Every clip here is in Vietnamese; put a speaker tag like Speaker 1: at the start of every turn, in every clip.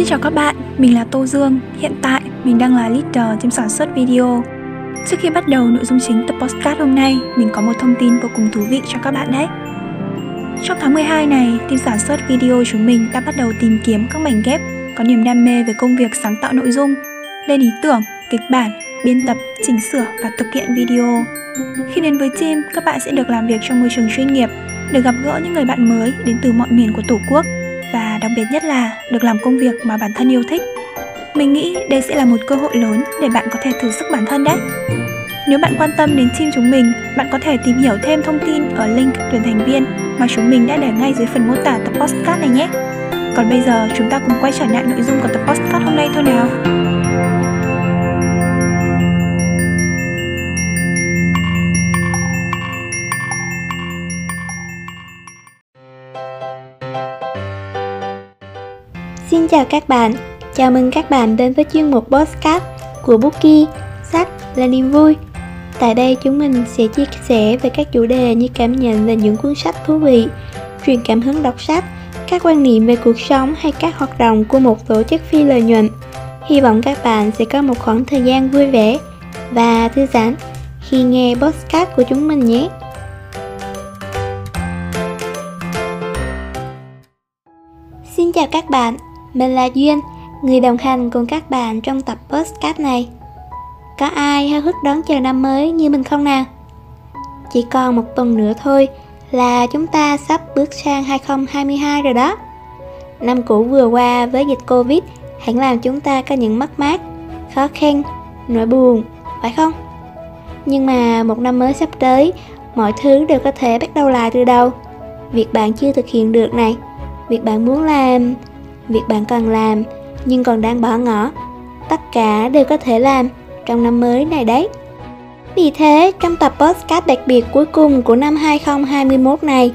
Speaker 1: Xin chào các bạn, mình là Tô Dương. Hiện tại, mình đang là leader team sản xuất video. Trước khi bắt đầu nội dung chính tập podcast hôm nay, mình có một thông tin vô cùng thú vị cho các bạn đấy. Trong tháng 12 này, team sản xuất video chúng mình đã bắt đầu tìm kiếm các mảnh ghép có niềm đam mê về công việc sáng tạo nội dung, lên ý tưởng, kịch bản, biên tập, chỉnh sửa và thực hiện video. Khi đến với team, các bạn sẽ được làm việc trong môi trường chuyên nghiệp, được gặp gỡ những người bạn mới đến từ mọi miền của Tổ quốc và đặc biệt nhất là được làm công việc mà bản thân yêu thích. Mình nghĩ đây sẽ là một cơ hội lớn để bạn có thể thử sức bản thân đấy. Nếu bạn quan tâm đến team chúng mình, bạn có thể tìm hiểu thêm thông tin ở link tuyển thành viên mà chúng mình đã để ngay dưới phần mô tả tập podcast này nhé. Còn bây giờ chúng ta cùng quay trở lại nội dung của tập podcast hôm nay thôi nào.
Speaker 2: Xin chào các bạn, chào mừng các bạn đến với chuyên mục Postcard của Bookie, sách là niềm vui. Tại đây chúng mình sẽ chia sẻ về các chủ đề như cảm nhận về những cuốn sách thú vị, truyền cảm hứng đọc sách, các quan niệm về cuộc sống hay các hoạt động của một tổ chức phi lợi nhuận. Hy vọng các bạn sẽ có một khoảng thời gian vui vẻ và thư giãn khi nghe podcast của chúng mình nhé. Xin chào các bạn, mình là Duyên, người đồng hành cùng các bạn trong tập podcast này. Có ai háo hức đón chờ năm mới như mình không nào? Chỉ còn một tuần nữa thôi là chúng ta sắp bước sang 2022 rồi đó. Năm cũ vừa qua với dịch Covid hẳn làm chúng ta có những mất mát, khó khăn, nỗi buồn, phải không? Nhưng mà một năm mới sắp tới, mọi thứ đều có thể bắt đầu lại từ đầu. Việc bạn chưa thực hiện được này, việc bạn muốn làm, việc bạn cần làm nhưng còn đang bỏ ngỏ. Tất cả đều có thể làm trong năm mới này đấy. Vì thế trong tập podcast đặc biệt cuối cùng của năm 2021 này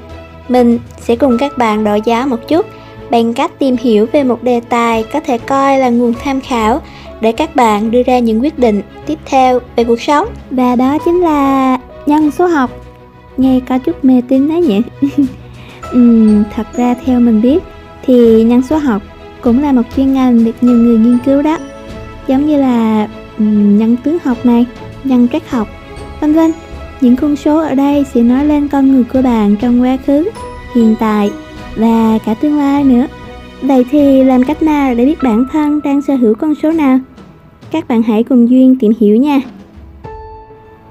Speaker 2: mình sẽ cùng các bạn đổi giá một chút bằng cách tìm hiểu về một đề tài có thể coi là nguồn tham khảo để các bạn đưa ra những quyết định tiếp theo về cuộc sống. Và đó chính là nhân số học. Nghe có chút mê tín đấy nhỉ? Ừ, thật ra theo mình biết thì nhân số học cũng là một chuyên ngành được nhiều người nghiên cứu đó. Giống như là nhân tướng học này, nhân cách học, vân vân. Những con số ở đây sẽ nói lên con người của bạn trong quá khứ, hiện tại và cả tương lai nữa. Vậy thì làm cách nào để biết bản thân đang sở hữu con số nào? Các bạn hãy cùng duyên tìm hiểu nha.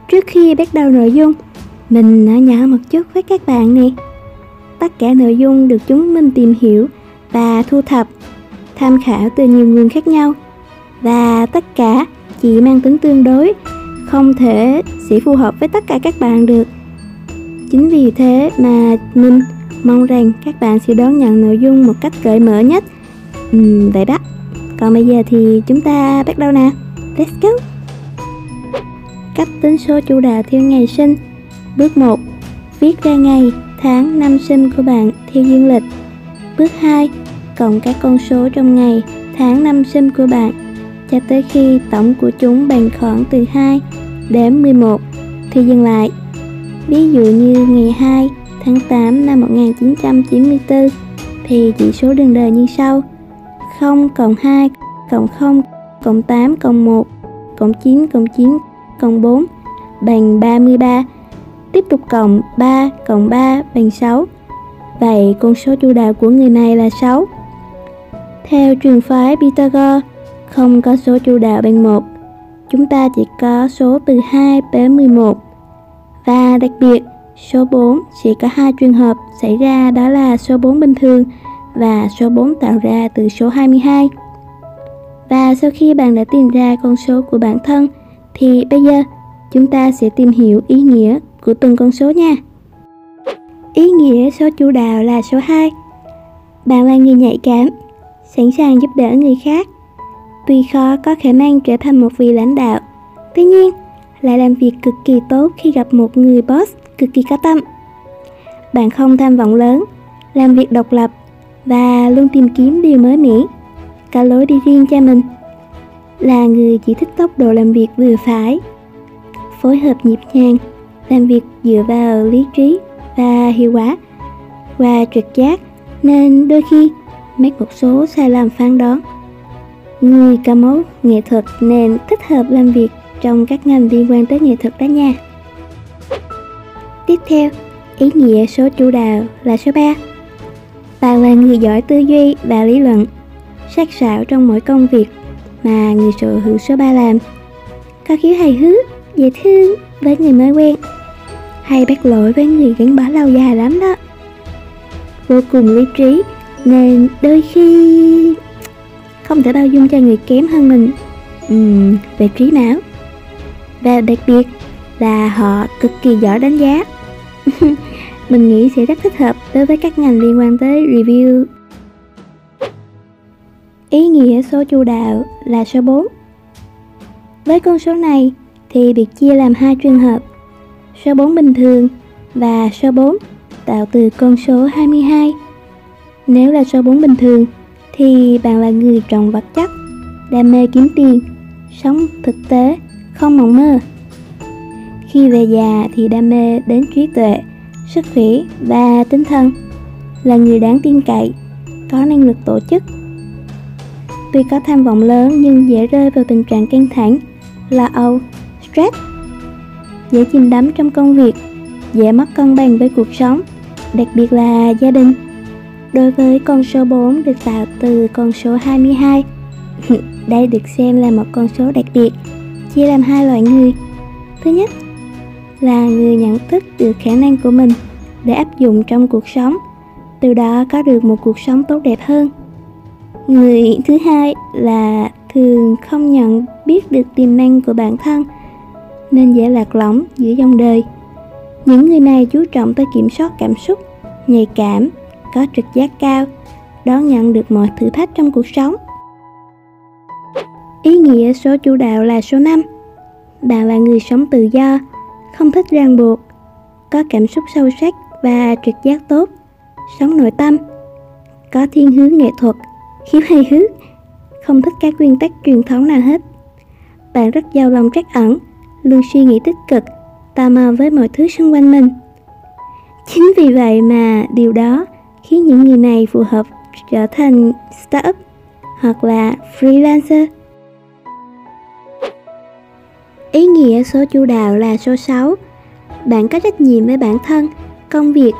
Speaker 2: Trước khi bắt đầu nội dung, mình nói nhỏ một chút với các bạn nè. Tất cả nội dung được chúng mình tìm hiểu và thu thập tham khảo từ nhiều nguồn khác nhau. Và tất cả chỉ mang tính tương đối không thể sẽ phù hợp với tất cả các bạn được. Chính vì thế mà mình mong rằng các bạn sẽ đón nhận nội dung một cách cởi mở nhất. Ừ, vậy đó. Còn bây giờ thì chúng ta bắt đầu nào. Let's go. Cách tính số chủ đạo theo ngày sinh. Bước 1 viết ra ngày tháng năm sinh của bạn theo dương lịch bước 2 cộng các con số trong ngày, tháng năm sinh của bạn cho tới khi tổng của chúng bằng khoảng từ 2 đến 11 thì dừng lại. Ví dụ như ngày 2 tháng 8 năm 1994 thì chỉ số đường đời như sau 0 cộng 2 cộng 0 cộng 8 cộng 1 cộng 9 cộng 9 cộng 4 bằng 33 tiếp tục cộng 3 cộng 3 bằng 6 Vậy con số chủ đạo của người này là 6 theo truyền phái Pythagore, không có số chủ đạo bằng 1. Chúng ta chỉ có số từ 2 tới 11. Và đặc biệt, số 4 chỉ có hai trường hợp xảy ra đó là số 4 bình thường và số 4 tạo ra từ số 22. Và sau khi bạn đã tìm ra con số của bản thân thì bây giờ chúng ta sẽ tìm hiểu ý nghĩa của từng con số nha. Ý nghĩa số chủ đạo là số 2. Bạn là người nhạy cảm sẵn sàng giúp đỡ người khác. Tuy khó có khả năng trở thành một vị lãnh đạo, tuy nhiên lại làm việc cực kỳ tốt khi gặp một người boss cực kỳ có tâm. Bạn không tham vọng lớn, làm việc độc lập và luôn tìm kiếm điều mới mẻ, có lối đi riêng cho mình. Là người chỉ thích tốc độ làm việc vừa phải, phối hợp nhịp nhàng, làm việc dựa vào lý trí và hiệu quả và trực giác nên đôi khi mắc một số sai lầm phán đoán người ca máu nghệ thuật nên thích hợp làm việc trong các ngành liên quan tới nghệ thuật đó nha. Tiếp theo, ý nghĩa số chủ đạo là số 3. Bạn là người giỏi tư duy và lý luận, sắc sảo trong mỗi công việc mà người sở hữu số 3 làm. Có khiếu hài hước, dễ thương với người mới quen, hay bắt lỗi với người gắn bó lâu dài lắm đó. Vô cùng lý trí nên đôi khi không thể bao dung cho người kém hơn mình. Uhm, về trí não. Và đặc biệt là họ cực kỳ giỏi đánh giá. Mình nghĩ sẽ rất thích hợp đối với các ngành liên quan tới review. Ý nghĩa số chu đạo là số 4 với con số này thì việc chia làm hai trường hợp số 4 bình thường và số 4 tạo từ con số 22 nếu là số 4 bình thường thì bạn là người trọng vật chất, đam mê kiếm tiền, sống thực tế, không mộng mơ. Khi về già thì đam mê đến trí tuệ, sức khỏe và tinh thần, là người đáng tin cậy, có năng lực tổ chức. Tuy có tham vọng lớn nhưng dễ rơi vào tình trạng căng thẳng, lo âu, stress, dễ chìm đắm trong công việc, dễ mất cân bằng với cuộc sống, đặc biệt là gia đình. Đối với con số 4 được tạo từ con số 22, đây được xem là một con số đặc biệt, chia làm hai loại người. Thứ nhất là người nhận thức được khả năng của mình để áp dụng trong cuộc sống, từ đó có được một cuộc sống tốt đẹp hơn. Người thứ hai là thường không nhận biết được tiềm năng của bản thân nên dễ lạc lõng giữa dòng đời. Những người này chú trọng tới kiểm soát cảm xúc, nhạy cảm có trực giác cao, đón nhận được mọi thử thách trong cuộc sống. Ý nghĩa số chủ đạo là số 5. Bạn là người sống tự do, không thích ràng buộc, có cảm xúc sâu sắc và trực giác tốt, sống nội tâm, có thiên hướng nghệ thuật, khiếu hài hước, không thích các nguyên tắc truyền thống nào hết. Bạn rất giàu lòng trắc ẩn, luôn suy nghĩ tích cực, tò mò với mọi thứ xung quanh mình. Chính vì vậy mà điều đó khiến những người này phù hợp trở thành startup hoặc là freelancer. Ý nghĩa số chủ đạo là số 6. Bạn có trách nhiệm với bản thân, công việc.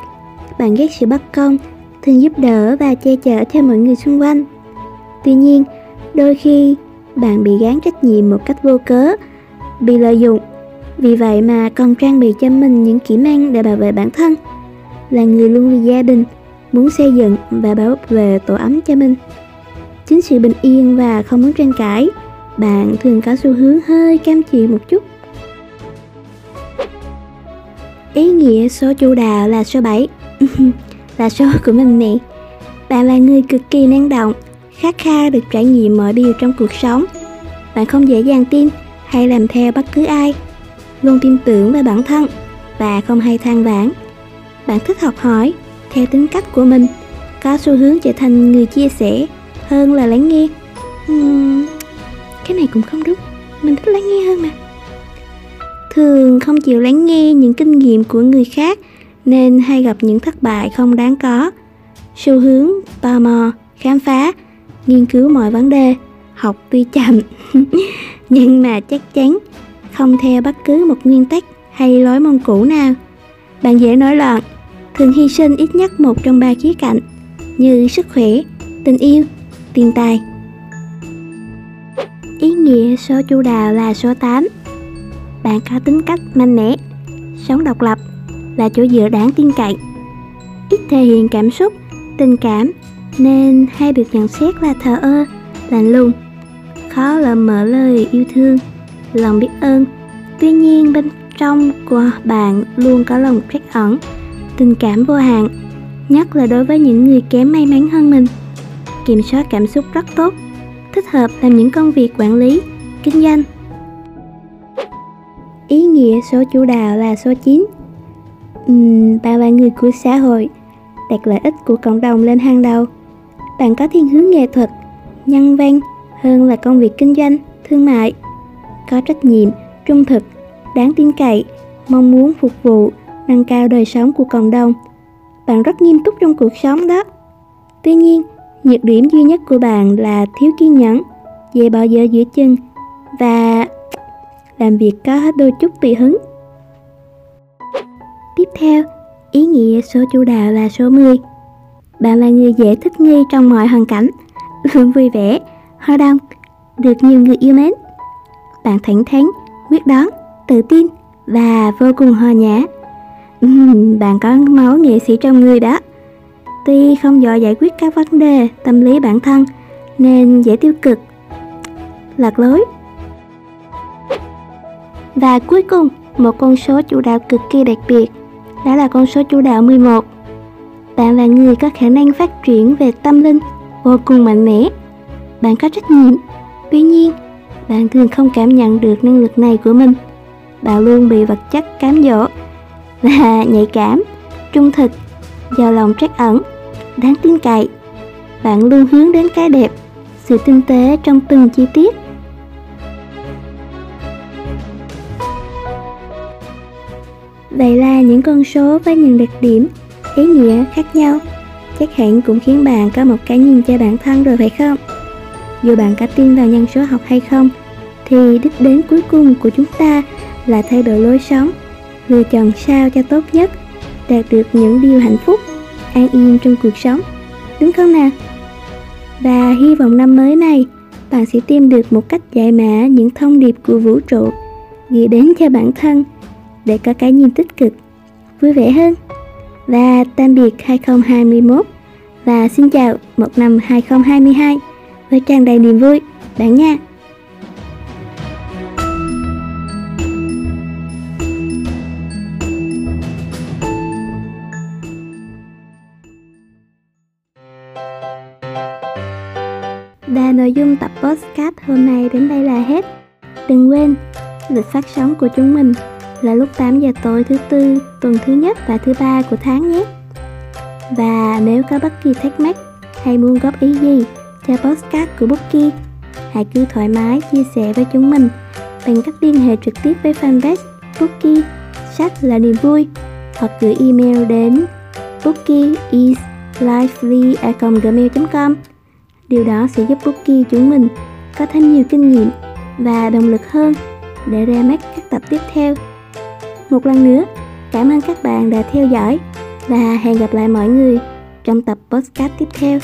Speaker 2: Bạn ghét sự bất công, thường giúp đỡ và che chở cho mọi người xung quanh. Tuy nhiên, đôi khi bạn bị gán trách nhiệm một cách vô cớ, bị lợi dụng. Vì vậy mà còn trang bị cho mình những kỹ năng để bảo vệ bản thân. Là người luôn vì gia đình, muốn xây dựng và bảo vệ tổ ấm cho mình. Chính sự bình yên và không muốn tranh cãi, bạn thường có xu hướng hơi cam chịu một chút. Ý nghĩa số chủ đạo là số 7 Là số của mình nè Bạn là người cực kỳ năng động Khát khao được trải nghiệm mọi điều trong cuộc sống Bạn không dễ dàng tin hay làm theo bất cứ ai. Luôn tin tưởng vào bản thân Và không hay than vãn. Bạn thích học hỏi theo tính cách của mình có xu hướng trở thành người chia sẻ hơn là lắng nghe. Uhm, cái này cũng không đúng. Mình thích lắng nghe hơn mà. Thường không chịu lắng nghe những kinh nghiệm của người khác nên hay gặp những thất bại không đáng có. Xu hướng tò mò khám phá nghiên cứu mọi vấn đề học tuy chậm nhưng mà chắc chắn không theo bất cứ một nguyên tắc hay lối môn cũ nào bạn dễ nổi loạn thường hy sinh ít nhất một trong ba khía cạnh như sức khỏe, tình yêu, tiền tài. Ý nghĩa số chu đào là số 8. Bạn có tính cách mạnh mẽ, sống độc lập, là chỗ dựa đáng tin cậy. Ít thể hiện cảm xúc, tình cảm nên hay được nhận xét là thờ ơ, lạnh lùng, khó là mở lời yêu thương, lòng biết ơn. Tuy nhiên bên trong của bạn luôn có lòng trách ẩn, tình cảm vô hạn, nhất là đối với những người kém may mắn hơn mình. Kiểm soát cảm xúc rất tốt, thích hợp làm những công việc quản lý, kinh doanh. Ý nghĩa số chủ đạo là số 9. Uhm, bạn là người của xã hội, đặt lợi ích của cộng đồng lên hàng đầu. Bạn có thiên hướng nghệ thuật, nhân văn hơn là công việc kinh doanh, thương mại. Có trách nhiệm, trung thực, đáng tin cậy, mong muốn phục vụ nâng cao đời sống của cộng đồng. Bạn rất nghiêm túc trong cuộc sống đó. Tuy nhiên, nhược điểm duy nhất của bạn là thiếu kiên nhẫn, dễ bỏ dở giữa chân và làm việc có đôi chút tùy hứng. Tiếp theo, ý nghĩa số chủ đạo là số 10. Bạn là người dễ thích nghi trong mọi hoàn cảnh, luôn vui vẻ, hoa đông, được nhiều người yêu mến. Bạn thẳng thắn, quyết đoán, tự tin và vô cùng hòa nhã. Uhm, bạn có máu nghệ sĩ trong người đó. Tuy không giỏi giải quyết các vấn đề tâm lý bản thân nên dễ tiêu cực, lạc lối. Và cuối cùng, một con số chủ đạo cực kỳ đặc biệt, đó là con số chủ đạo 11. Bạn là người có khả năng phát triển về tâm linh vô cùng mạnh mẽ. Bạn có trách nhiệm, tuy nhiên, bạn thường không cảm nhận được năng lực này của mình. Bạn luôn bị vật chất cám dỗ và nhạy cảm, trung thực, giàu lòng trắc ẩn, đáng tin cậy. Bạn luôn hướng đến cái đẹp, sự tinh tế trong từng chi tiết. Vậy là những con số với những đặc điểm, ý nghĩa khác nhau chắc hẳn cũng khiến bạn có một cái nhìn cho bản thân rồi phải không? Dù bạn có tin vào nhân số học hay không, thì đích đến cuối cùng của chúng ta là thay đổi lối sống, lựa chọn sao cho tốt nhất, đạt được những điều hạnh phúc, an yên trong cuộc sống, đúng không nào? Và hy vọng năm mới này, bạn sẽ tìm được một cách giải mã những thông điệp của vũ trụ gửi đến cho bản thân để có cái nhìn tích cực, vui vẻ hơn. Và tạm biệt 2021 và xin chào một năm 2022 với tràn đầy niềm vui bạn nha. Và nội dung tập podcast hôm nay đến đây là hết. Đừng quên, lịch phát sóng của chúng mình là lúc 8 giờ tối thứ tư, tuần thứ nhất và thứ ba của tháng nhé. Và nếu có bất kỳ thắc mắc hay muốn góp ý gì cho podcast của Bookie, hãy cứ thoải mái chia sẻ với chúng mình bằng cách liên hệ trực tiếp với fanpage Bookie sách là niềm vui hoặc gửi email đến bookieisLively.gmail.com Điều đó sẽ giúp Bookie chúng mình có thêm nhiều kinh nghiệm và động lực hơn để ra mắt các tập tiếp theo. Một lần nữa, cảm ơn các bạn đã theo dõi và hẹn gặp lại mọi người trong tập podcast tiếp theo.